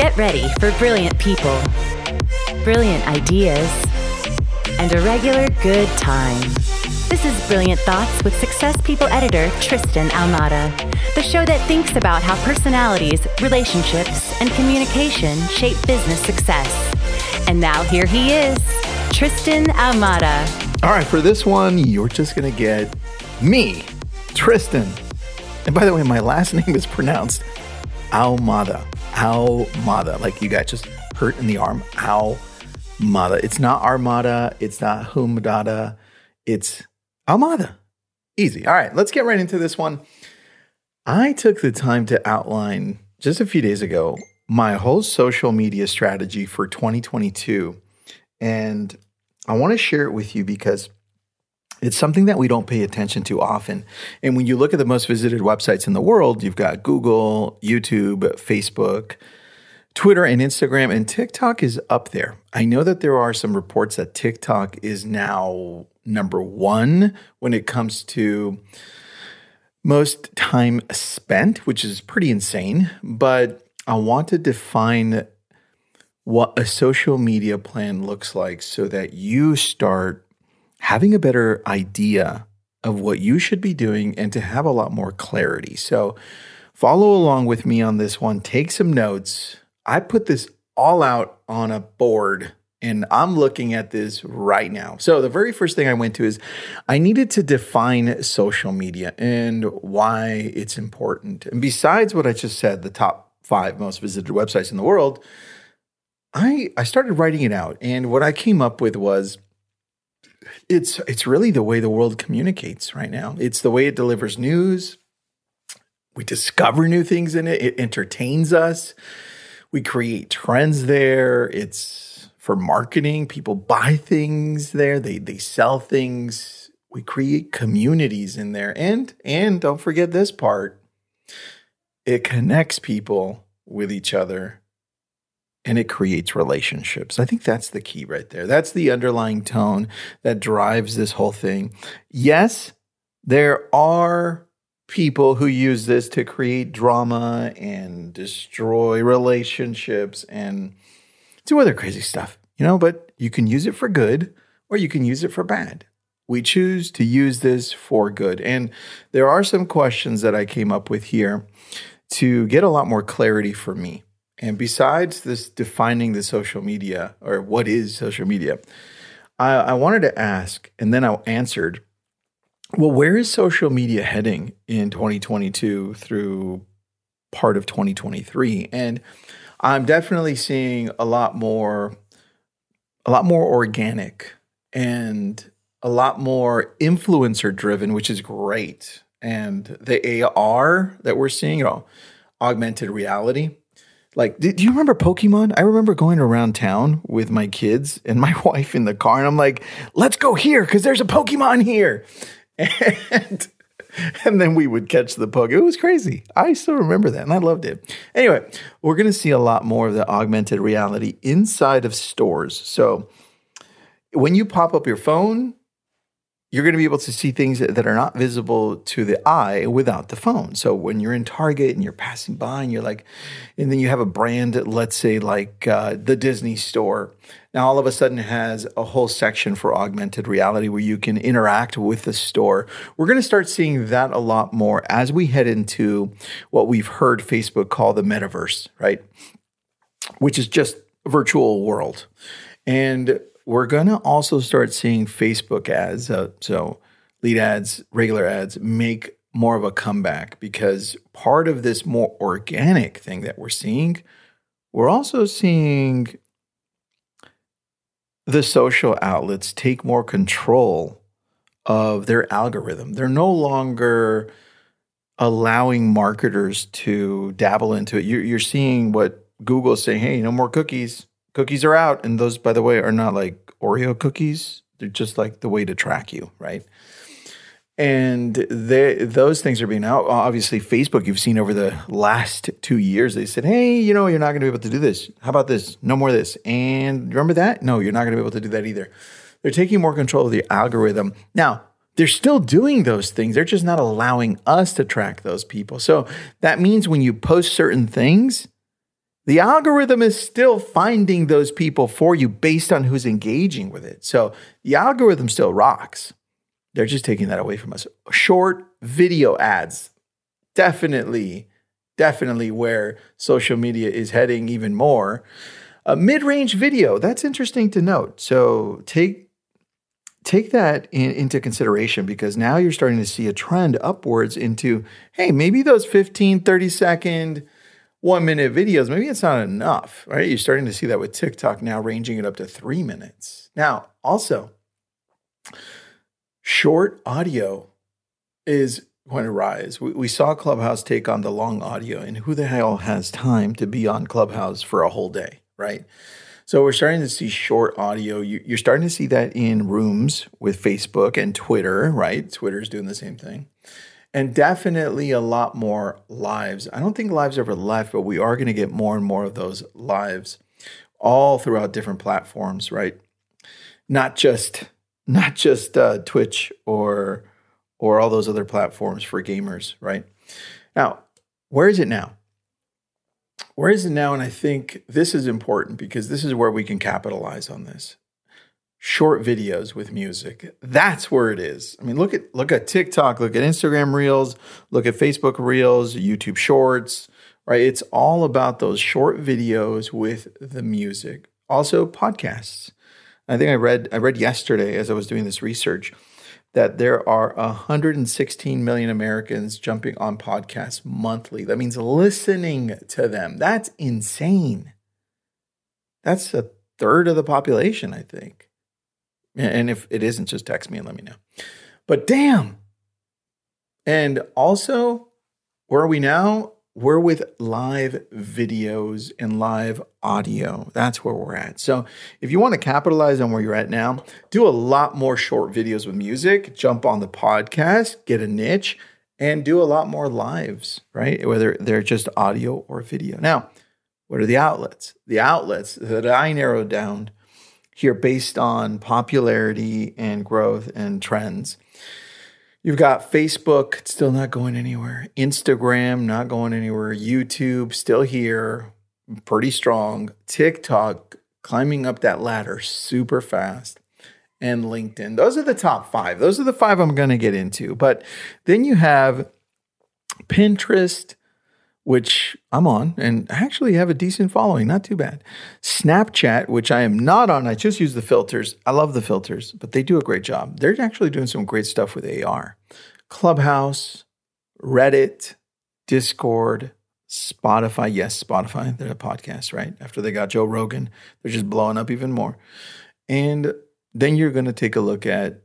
Get ready for brilliant people, brilliant ideas, and a regular good time. This is Brilliant Thoughts with Success People editor Tristan Ahumada, the show that thinks about how personalities, relationships, and communication shape business success. And now here he is, Tristan Ahumada. All right, for this one, you're just going to get me, Tristan. And by the way, my last name is pronounced Ahumada. Like you got just hurt in the arm. How Ahumada. It's not Armada. It's not Humdada. It's Ahumada. Easy. All right, let's get right into this one. I took the time to outline just a few days ago my whole social media strategy for 2022. And I want to share it with you because it's something that we don't pay attention to often. And when you look at the most visited websites in the world, you've got Google, YouTube, Facebook, Twitter, and Instagram, and TikTok is up there. I know that there are some reports that TikTok is now number one when it comes to most time spent, which is pretty insane. But I want to define what a social media plan looks like so that you start having a better idea of what you should be doing and to have a lot more clarity. So, follow along with me on this one. Take some notes. I put this all out on a board and I'm looking at this right now. So, the very first thing I went to is I needed to define social media and why it's important. And besides what I just said, the top five most visited websites in the world, I, I started writing it out. And what I came up with was it's it's really the way the world communicates right now. It's the way it delivers news. We discover new things in it. It entertains us. We create trends there. It's for marketing. People buy things there. They they sell things. We create communities in there. And and don't forget this part. It connects people with each other and it creates relationships. I think that's the key right there. That's the underlying tone that drives this whole thing. Yes, there are people who use this to create drama and destroy relationships and do other crazy stuff, you know, but you can use it for good or you can use it for bad. We choose to use this for good. And there are some questions that I came up with here to get a lot more clarity for me. And besides this defining the social media or what is social media, I, I wanted to ask, and then I answered, well, where is social media heading in 2022 through part of 2023? And I'm definitely seeing a lot more, a lot more organic and a lot more influencer driven, which is great. And the AR that we're seeing, you know, augmented reality, like, do you remember Pokemon? I remember going around town with my kids and my wife in the car, and I'm like, let's go here because there's a Pokemon here. And, and then we would catch the Pokemon. It was crazy. I still remember that and I loved it. Anyway, we're going to see a lot more of the augmented reality inside of stores. So when you pop up your phone, you're going to be able to see things that are not visible to the eye without the phone. So when you're in Target and you're passing by and you're like, and then you have a brand, let's say like uh, the Disney store, now all of a sudden has a whole section for augmented reality where you can interact with the store. We're going to start seeing that a lot more as we head into what we've heard Facebook call the metaverse, right? Which is just virtual world. And we're going to also start seeing Facebook ads, uh, so lead ads, regular ads, make more of a comeback because part of this more organic thing that we're seeing, we're also seeing the social outlets take more control of their algorithm. They're no longer allowing marketers to dabble into it. You're, you're seeing what Google is saying, hey, no more cookies cookies are out. And those, by the way, are not like Oreo cookies. They're just like the way to track you, right? And they, those things are being out. Obviously, Facebook, you've seen over the last two years, they said, hey, you know, you're not going to be able to do this. How about this? No more of this. And remember that? No, you're not going to be able to do that either. They're taking more control of the algorithm. Now, they're still doing those things. They're just not allowing us to track those people. So that means when you post certain things, the algorithm is still finding those people for you based on who's engaging with it. So the algorithm still rocks. They're just taking that away from us. Short video ads, definitely, definitely where social media is heading even more. A mid-range video, that's interesting to note. So take take that in, into consideration because now you're starting to see a trend upwards into hey, maybe those 15, 30 second one minute videos, maybe it's not enough, right? You're starting to see that with TikTok now ranging it up to three minutes. Now, also, short audio is going to rise. We, we, saw Clubhouse take on the long audio, and who the hell has time to be on Clubhouse for a whole day, right? So we're starting to see short audio. You, you're starting to see that in rooms with Facebook and Twitter, right? Twitter's doing the same thing and definitely a lot more lives. I don't think lives ever left, but we are going to get more and more of those lives all throughout different platforms, right? Not just not just uh, Twitch or or all those other platforms for gamers, right? Now, where is it now? Where is it now? And I think this is important because this is where we can capitalize on this short videos with music. That's where it is. I mean, look at look at TikTok, look at Instagram Reels, look at Facebook Reels, YouTube Shorts, right? It's all about those short videos with the music. Also podcasts. I think I read I read yesterday as I was doing this research that there are 116 million Americans jumping on podcasts monthly. That means listening to them. That's insane. That's a third of the population, I think. And if it isn't, just text me and let me know. But damn. And also, where are we now? We're with live videos and live audio. That's where we're at. So, if you want to capitalize on where you're at now, do a lot more short videos with music, jump on the podcast, get a niche, and do a lot more lives, right? Whether they're just audio or video. Now, what are the outlets? The outlets that I narrowed down here based on popularity and growth and trends. You've got Facebook, still not going anywhere. Instagram, not going anywhere. YouTube, still here, pretty strong. TikTok, climbing up that ladder super fast. And LinkedIn. Those are the top five. Those are the five I'm going to get into. But then you have Pinterest, which I'm on and actually have a decent following, not too bad. Snapchat, which I am not on, I just use the filters. I love the filters, but they do a great job. They're actually doing some great stuff with AR. Clubhouse, Reddit, Discord, Spotify. Yes, Spotify, they're a podcast, right? After they got Joe Rogan, they're just blowing up even more. And then you're going to take a look at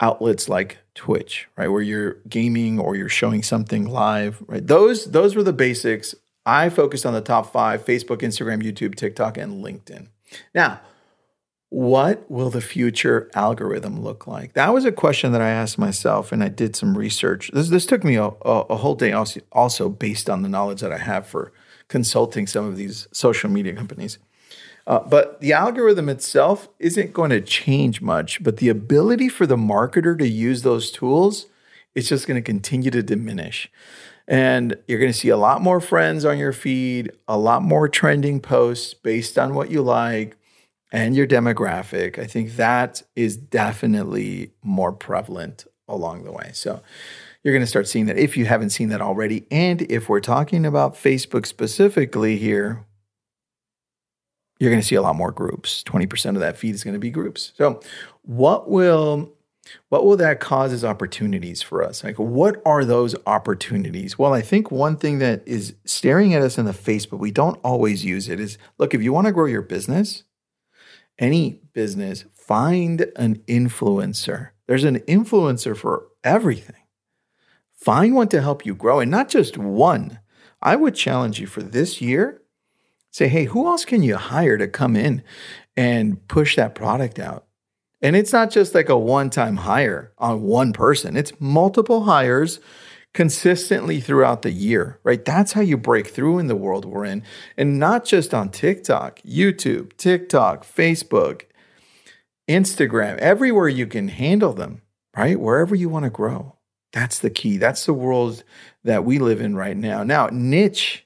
outlets like Twitch, right, where you're gaming or you're showing something live, right? Those those were the basics. I focused on the top 5, Facebook, Instagram, YouTube, TikTok and LinkedIn. Now, what will the future algorithm look like? That was a question that I asked myself, and I did some research. This, this took me a, a, whole day, also, also based on the knowledge that I have for consulting some of these social media companies. Uh, but the algorithm itself isn't going to change much, but the ability for the marketer to use those tools is just going to continue to diminish. And you're going to see a lot more friends on your feed, a lot more trending posts based on what you like and your demographic. I think that is definitely more prevalent along the way. So you're going to start seeing that if you haven't seen that already. And if we're talking about Facebook specifically here, you're going to see a lot more groups. 20% of that feed is going to be groups. So, what will what will that cause as opportunities for us? Like what are those opportunities? Well, I think one thing that is staring at us in the face but we don't always use it is look, if you want to grow your business, any business, find an influencer. There's an influencer for everything. Find one to help you grow and not just one. I would challenge you for this year say, hey, who else can you hire to come in and push that product out? And it's not just like a one time hire on one person, it's multiple hires consistently throughout the year, right? That's how you break through in the world we're in. And not just on TikTok, YouTube, TikTok, Facebook, Instagram, everywhere you can handle them, right? Wherever you want to grow. That's the key. That's the world that we live in right now. Now, niche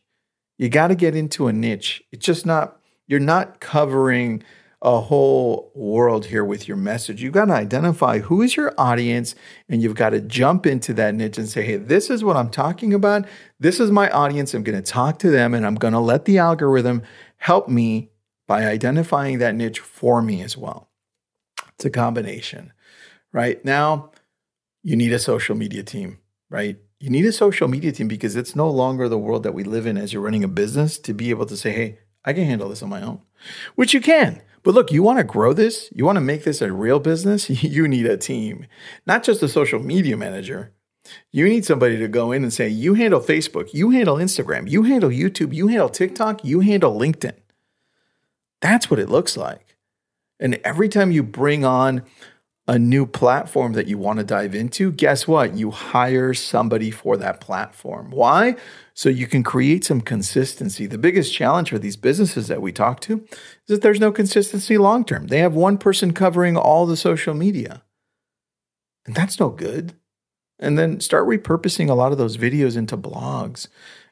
You got to get into a niche. It's just not, you're not covering a whole world here with your message. You've got to identify who is your audience and you've got to jump into that niche and say, hey, this is what I'm talking about. This is my audience. I'm going to talk to them and I'm going to let the algorithm help me by identifying that niche for me as well. It's a combination, right? Now, you need a social media team, right? You need a social media team because it's no longer the world that we live in as you're running a business to be able to say, hey, I can handle this on my own, which you can. But look, you want to grow this, you want to make this a real business, you need a team, not just a social media manager. You need somebody to go in and say, you handle Facebook, you handle Instagram, you handle YouTube, you handle TikTok, you handle LinkedIn. That's what it looks like. And every time you bring on a new platform that you want to dive into, guess what? You hire somebody for that platform. Why? So you can create some consistency. The biggest challenge for these businesses that we talk to is that there's no consistency long term. They have one person covering all the social media. And that's no good. And then start repurposing a lot of those videos into blogs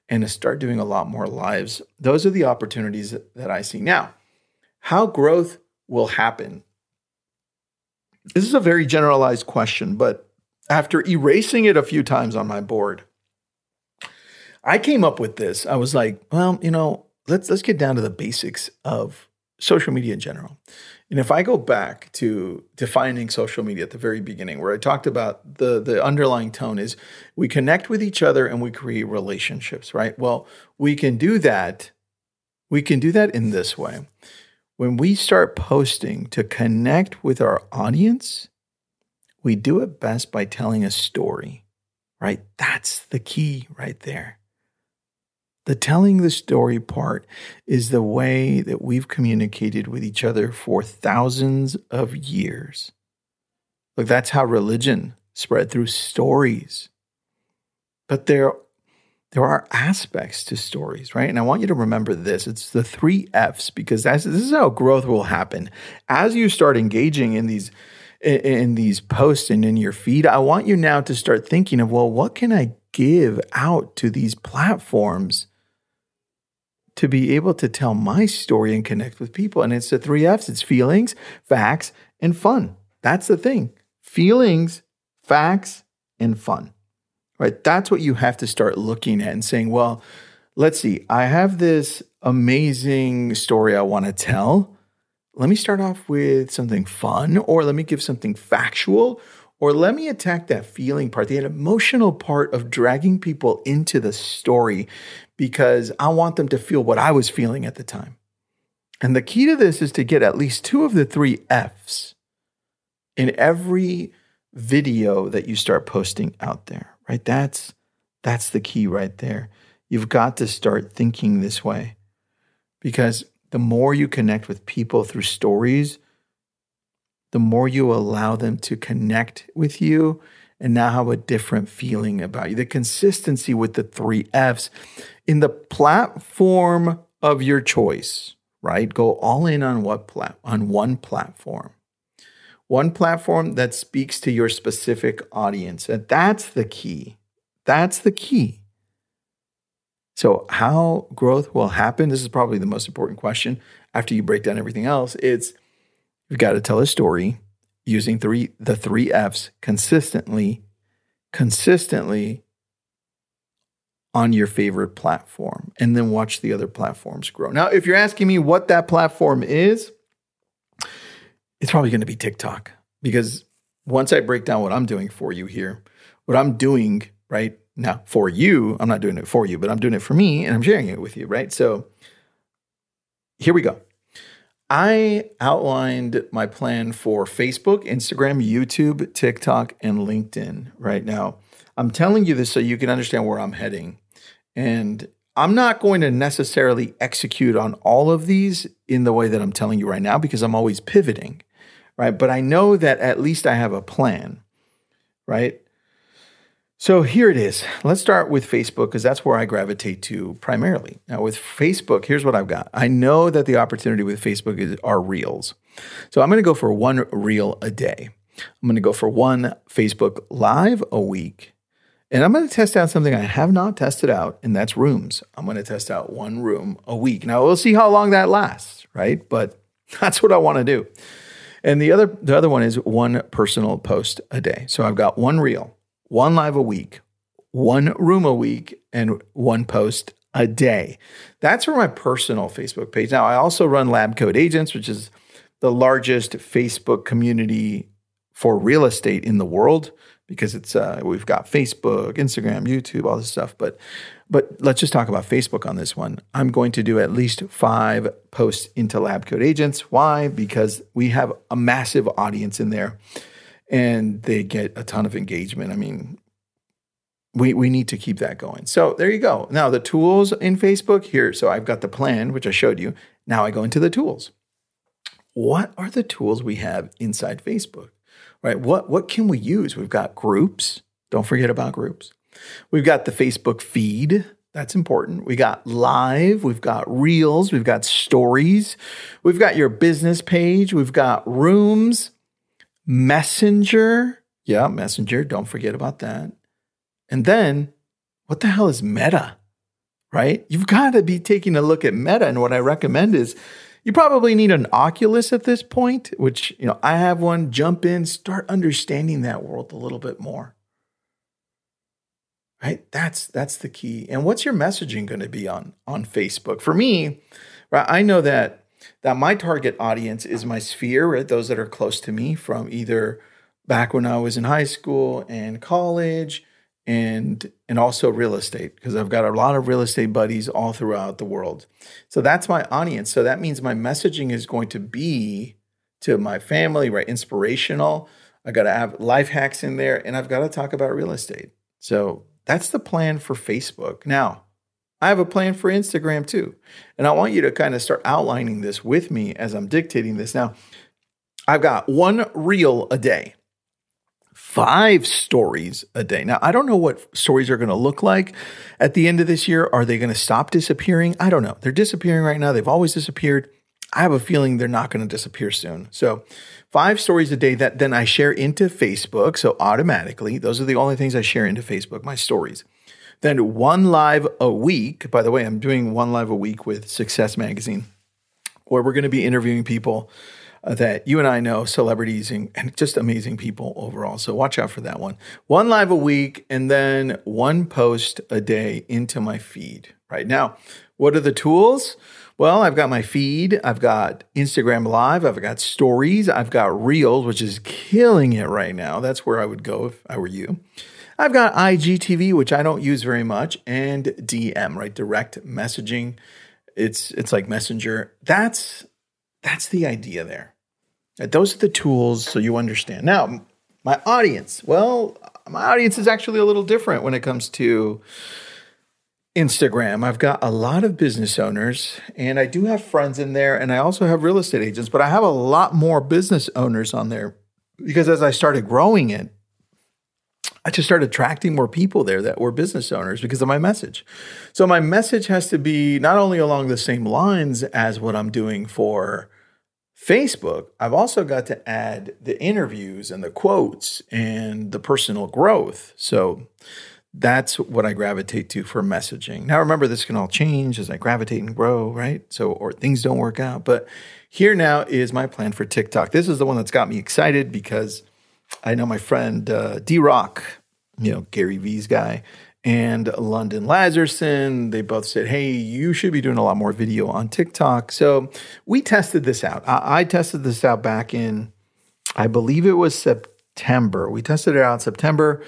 and start doing a lot more lives. Those are the opportunities that I see. Now, how growth will happen this is a very generalized question, but after erasing it a few times on my board, I came up with this. I was like, well, you know, let's let's get down to the basics of social media in general. And if I go back to defining social media at the very beginning, where I talked about the the underlying tone is we connect with each other and we create relationships, right? Well, we can do that. We can do that in this way when we start posting to connect with our audience, we do it best by telling a story, right? That's the key right there. The telling the story part is the way that we've communicated with each other for thousands of years. Look, that's how religion spread through stories. But there there are aspects to stories, right? And I want you to remember this. It's the three F's because this is how growth will happen. As you start engaging in these in these posts and in your feed, I want you now to start thinking of, well, what can I give out to these platforms to be able to tell my story and connect with people? And it's the three F's. It's feelings, facts, and fun. That's the thing. Feelings, facts, and fun right? That's what you have to start looking at and saying, well, let's see, I have this amazing story I want to tell. Let me start off with something fun, or let me give something factual, or let me attack that feeling part, the emotional part of dragging people into the story because I want them to feel what I was feeling at the time. And the key to this is to get at least two of the three F's in every video that you start posting out there right? That's that's the key right there. You've got to start thinking this way because the more you connect with people through stories, the more you allow them to connect with you and now have a different feeling about you. The consistency with the three F's in the platform of your choice, right? Go all in on what plat- on one platform one platform that speaks to your specific audience. And that's the key. That's the key. So, how growth will happen? This is probably the most important question after you break down everything else. It's you've got to tell a story using three the three F's consistently, consistently on your favorite platform, and then watch the other platforms grow. Now, if you're asking me what that platform is, it's probably going to be TikTok because once I break down what I'm doing for you here, what I'm doing right now for you, I'm not doing it for you, but I'm doing it for me and I'm sharing it with you, right? So here we go. I outlined my plan for Facebook, Instagram, YouTube, TikTok, and LinkedIn right now. I'm telling you this so you can understand where I'm heading. And I'm not going to necessarily execute on all of these in the way that I'm telling you right now because I'm always pivoting right? But I know that at least I have a plan, right? So here it is. Let's start with Facebook because that's where I gravitate to primarily. Now, with Facebook, here's what I've got. I know that the opportunity with Facebook is are reels. So I'm going to go for one reel a day. I'm going to go for one Facebook live a week. And I'm going to test out something I have not tested out, and that's rooms. I'm going to test out one room a week. Now we'll see how long that lasts, right? But that's what I want to do. And the other the other one is one personal post a day. So I've got one reel, one live a week, one room a week, and one post a day. That's for my personal Facebook page. Now I also run Lab Coat Agents, which is the largest Facebook community for real estate in the world because it's uh, we've got Facebook, Instagram, YouTube, all this stuff. But but let's just talk about Facebook on this one. I'm going to do at least five posts into Lab Coat Agents. Why? Because we have a massive audience in there, and they get a ton of engagement. I mean. We, we need to keep that going. So there you go. Now, the tools in Facebook here. So I've got the plan, which I showed you. Now I go into the tools. What are the tools we have inside Facebook? right? What, what can we use? We've got groups. Don't forget about groups. We've got the Facebook feed. That's important. We got live, we've got reels, we've got stories, we've got your business page, we've got rooms, messenger. Yeah, messenger. Don't forget about that. And then, what the hell is meta? Right? You've got to be taking a look at meta. And what I recommend is you probably need an Oculus at this point, which, you know, I have one. Jump in, start understanding that world a little bit more. Right? That's that's the key. And what's your messaging going to be on on Facebook? For me, right, I know that that my target audience is my sphere, right? Those that are close to me from either back when I was in high school and college and and also real estate because I've got a lot of real estate buddies all throughout the world. So that's my audience. So that means my messaging is going to be to my family, right? Inspirational. I got to have life hacks in there and I've got to talk about real estate. So that's the plan for Facebook. Now, I have a plan for Instagram too. And I want you to kind of start outlining this with me as I'm dictating this. Now, I've got one reel a day five stories a day. Now, I don't know what stories are going to look like at the end of this year. Are they going to stop disappearing? I don't know. They're disappearing right now. They've always disappeared. I have a feeling they're not going to disappear soon. So, five stories a day that then I share into Facebook. So, automatically, those are the only things I share into Facebook, my stories. Then, one live a week. By the way, I'm doing one live a week with Success Magazine, where we're going to be interviewing people uh, that you and I know, celebrities and, and, just amazing people overall. So watch out for that one. One live a week and then one post a day into my feed. Right now, what are the tools? Well, I've got my feed, I've got Instagram Live, I've got stories, I've got Reels, which is killing it right now. That's where I would go if I were you. I've got IGTV, which I don't use very much, and DM, right? Direct messaging. It's it's like Messenger. That's that's the idea there. Those are the tools so you understand. Now, my audience, well, my audience is actually a little different when it comes to Instagram. I've got a lot of business owners and I do have friends in there and I also have real estate agents, but I have a lot more business owners on there because as I started growing it, I just started attracting more people there that were business owners because of my message. So my message has to be not only along the same lines as what I'm doing for Facebook, I've also got to add the interviews and the quotes and the personal growth. So that's what I gravitate to for messaging. Now, remember, this can all change as I gravitate and grow, right? So, or things don't work out. But here now is my plan for TikTok. This is the one that's got me excited because I know my friend uh, D Rock, you know, Gary Vee's guy, and London Lazarson. They both said, hey, you should be doing a lot more video on TikTok. So we tested this out. I, I tested this out back in, I believe it was September. We tested it out in September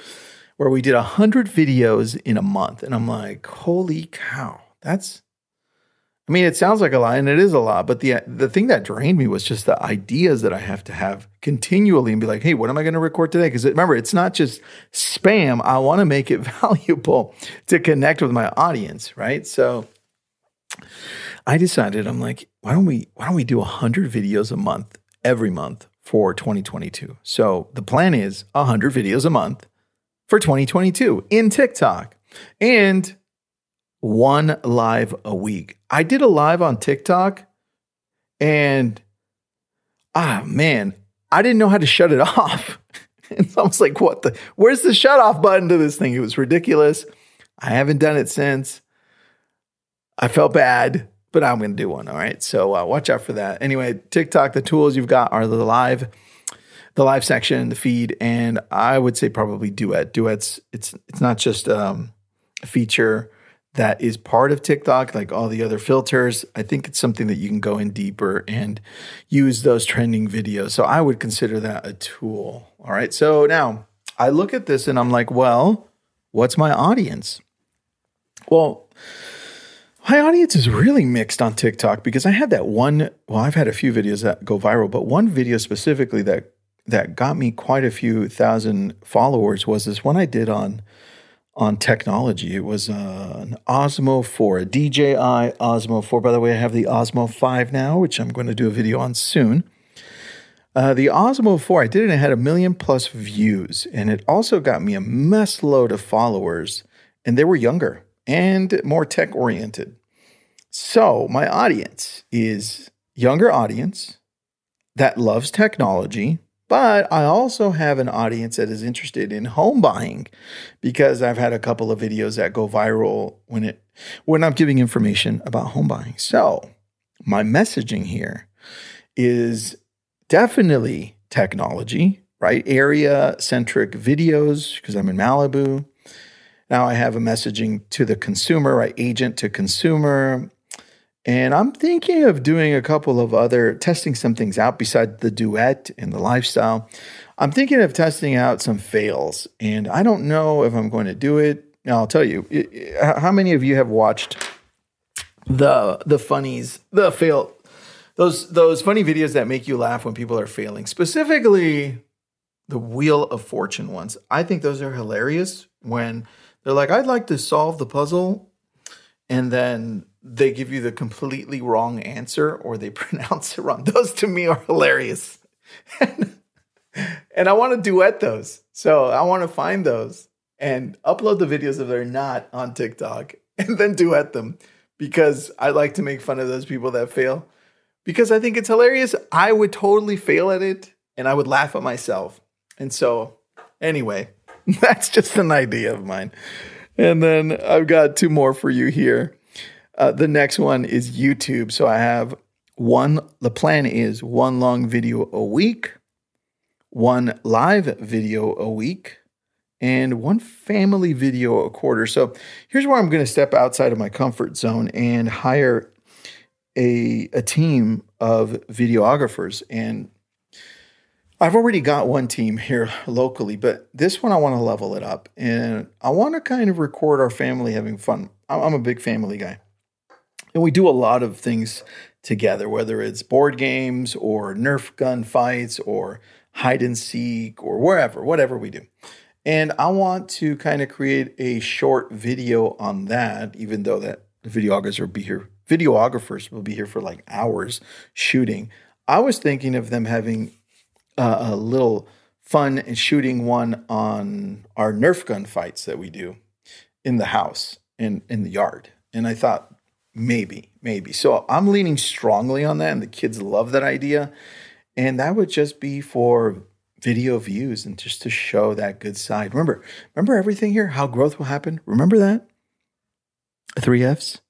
where we did 100 videos in a month. And I'm like, holy cow, that's I mean, it sounds like a lot, and it is a lot. But the the thing that drained me was just the ideas that I have to have continually, and be like, "Hey, what am I going to record today?" Because remember, it's not just spam. I want to make it valuable to connect with my audience, right? So, I decided, I'm like, why don't we why don't we do hundred videos a month every month for 2022? So the plan is hundred videos a month for 2022 in TikTok, and one live a week. I did a live on TikTok and ah man, I didn't know how to shut it off. It's almost like, what the, where's the shut off button to this thing? It was ridiculous. I haven't done it since. I felt bad, but I'm to do one. All right. So uh, watch out for that. Anyway, TikTok, the tools you've got are the live, the live section, the feed, and I would say probably duet. Duets, it's, it's not just um, a feature that is part of TikTok, like all the other filters. I think it's something that you can go in deeper and use those trending videos. So I would consider that a tool. All right. So now I look at this and I'm like, well, what's my audience? Well, my audience is really mixed on TikTok because I had that one. Well, I've had a few videos that go viral, but one video specifically that that got me quite a few thousand followers was this one I did on on technology. It was uh, an Osmo 4, a DJI Osmo 4. By the way, I have the Osmo 5 now, which I'm going to do a video on soon. Uh, the Osmo 4, I did it it had a million plus views, and it also got me a mess load of followers, and they were younger and more tech oriented. So, my audience is younger audience that loves technology, but I also have an audience that is interested in home buying because I've had a couple of videos that go viral when it when I'm giving information about home buying. So, my messaging here is definitely technology, right? Area centric videos because I'm in Malibu. Now I have a messaging to the consumer, right? Agent to consumer. And I'm thinking of doing a couple of other, testing some things out besides the duet and the lifestyle. I'm thinking of testing out some fails, and I don't know if I'm going to do it. Now, I'll tell you, how many of you have watched the the funnies, the fail, those those funny videos that make you laugh when people are failing, specifically the Wheel of Fortune ones. I think those are hilarious when they're like, "I'd like to solve the puzzle," and then they give you the completely wrong answer or they pronounce it wrong. Those to me are hilarious. and I want to duet those. So I want to find those and upload the videos if they're not on TikTok and then duet them because I like to make fun of those people that fail because I think it's hilarious. I would totally fail at it and I would laugh at myself. And so, anyway, that's just an idea of mine. And then I've got two more for you here. Uh, the next one is YouTube. So I have one, the plan is one long video a week, one live video a week, and one family video a quarter. So here's where I'm going to step outside of my comfort zone and hire a, a team of videographers. And I've already got one team here locally, but this one I want to level it up and I want to kind of record our family having fun. I'm a big family guy. And we do a lot of things together, whether it's board games or Nerf gun fights or hide and seek or wherever, whatever we do. And I want to kind of create a short video on that, even though that the videographers will be here, videographers will be here for like hours shooting. I was thinking of them having a little fun and shooting one on our Nerf gun fights that we do in the house in in the yard. And I thought Maybe, maybe. So I'm leaning strongly on that, and the kids love that idea. And that would just be for video views and just to show that good side. Remember, remember everything here, how growth will happen? Remember that? Three F's,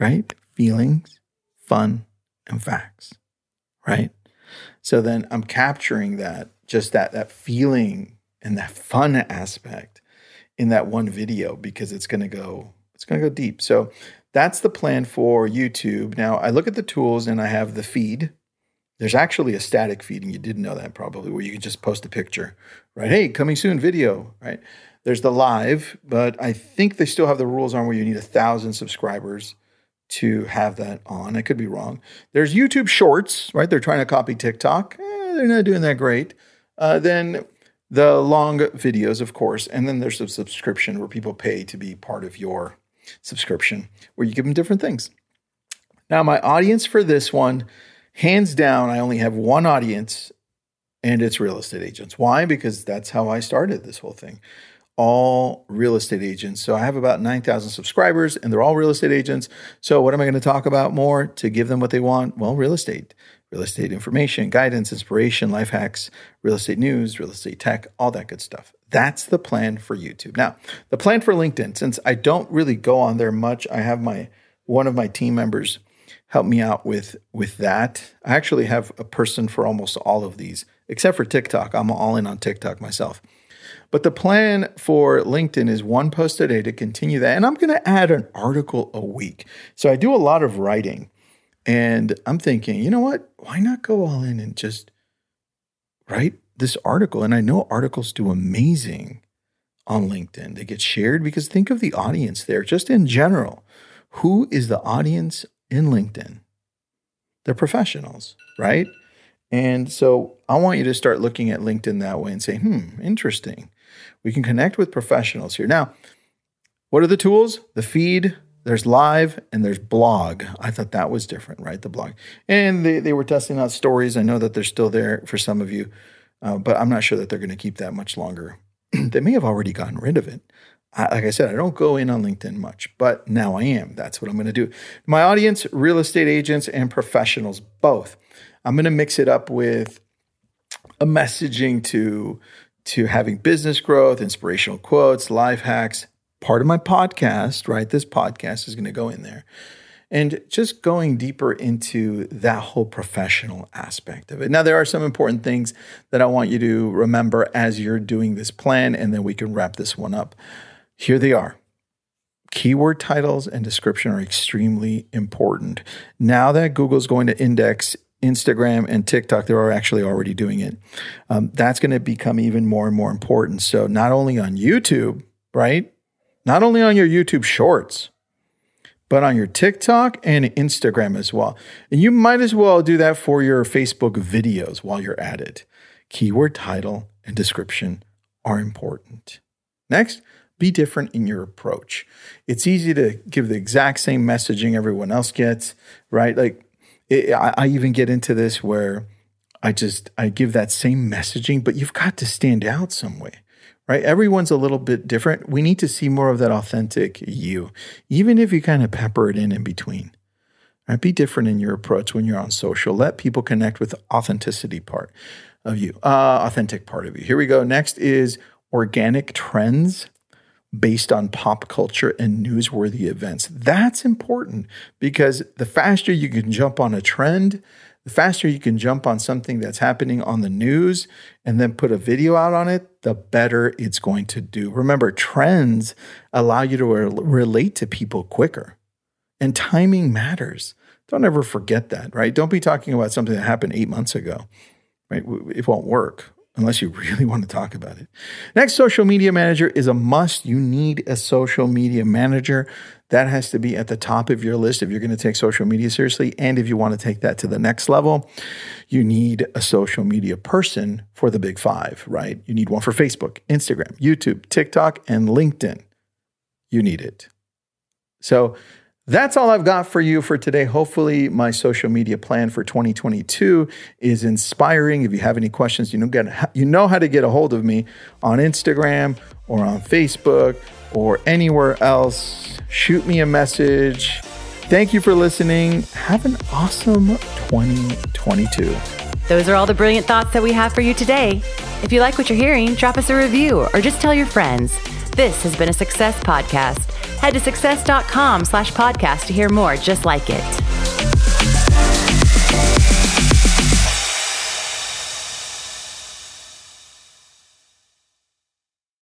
right? Feelings, fun, and facts, right? So then I'm capturing that, just that that feeling and that fun aspect in that one video because it's going to go it's going to go deep. So that's the plan for YouTube. Now, I look at the tools and I have the feed. There's actually a static feed, and you didn't know that probably, where you can just post a picture, right? Hey, coming soon video, right? There's the live, but I think they still have the rules on where you need a thousand subscribers to have that on. I could be wrong. There's YouTube Shorts, right? They're trying to copy TikTok. Eh, they're not doing that great. Uh, then the long videos, of course, and then there's a subscription where people pay to be part of your subscription where you give them different things. Now, my audience for this one, hands down, I only have one audience, and it's real estate agents. Why? Because that's how I started this whole thing. All real estate agents. So I have about 9,000 subscribers, and they're all real estate agents. So, what am I going to talk about more to give them what they want? Well, real estate. Real estate information, guidance, inspiration, life hacks, real estate news, real estate tech, all that good stuff. That's the plan for YouTube. Now, the plan for LinkedIn, since I don't really go on there much, I have my one of my team members help me out with with that. I actually have a person for almost all of these, except for TikTok. I'm all in on TikTok myself. But the plan for LinkedIn is one post a day to continue that. And I'm going to add an article a week. So I do a lot of writing. And I'm thinking, you know what? Why not go all in and just write this article? And I know articles do amazing on LinkedIn. They get shared because think of the audience there, just in general. Who is the audience in LinkedIn? They're professionals, right? And so I want you to start looking at LinkedIn that way and say, hmm, interesting. We can connect with professionals here. Now, what are the tools? The feed, there's live, and there's blog. I thought that was different, right? The blog. And they, they were testing out stories. I know that they're still there for some of you, uh, but I'm not sure that they're going to keep that much longer. they may have already gotten rid of it. I, like I said, I don't go in on LinkedIn much, but now I am. That's what I'm going to do. My audience, real estate agents and professionals, both. I'm going to mix it up with a messaging to to having business growth, inspirational quotes, life hacks, part of my podcast, right? This podcast is going to go in there. And just going deeper into that whole professional aspect of it. Now, there are some important things that I want you to remember as you're doing this plan, and then we can wrap this one up. Here they are. Keyword titles and description are extremely important. Now that Google's going to index Instagram and TikTok, they're actually already doing it. Um, that's going to become even more and more important. So, not only on YouTube, right? Not only on your YouTube shorts, but on your TikTok and Instagram as well. And you might as well do that for your Facebook videos while you're at it. Keyword title and description are important. Next, be different in your approach. It's easy to give the exact same messaging everyone else gets, right? Like it, I, I even get into this where I just I give that same messaging, but you've got to stand out some way, right? Everyone's a little bit different. We need to see more of that authentic you, even if you kind of pepper it in in between. Right? Be different in your approach when you're on social. Let people connect with the authenticity part of you, uh, authentic part of you. Here we go. Next is organic trends based on pop culture and newsworthy events. That's important because the faster you can jump on a trend, the faster you can jump on something that's happening on the news and then put a video out on it, the better it's going to do. Remember, trends allow you to re- relate to people quicker, and timing matters. Don't ever forget that, right? Don't be talking about something that happened eight months ago, right? It won't work unless you really want to talk about it. Next, social media manager is a must. You need a social media manager. That has to be at the top of your list if you're going to take social media seriously. And if you want to take that to the next level, you need a social media person for the big five, right? You need one for Facebook, Instagram, YouTube, TikTok, and LinkedIn. You need it. So, that's all I've got for you for today. Hopefully, my social media plan for 2022 is inspiring. If you have any questions, you know, get, you know how to get a hold of me on Instagram or on Facebook or anywhere else. Shoot me a message. Thank you for listening. Have an awesome 2022. Those are all the brilliant thoughts that we have for you today. If you like what you're hearing, drop us a review or just tell your friends. This has been a Success Podcast. Head to success.com slash podcast to hear more just like it.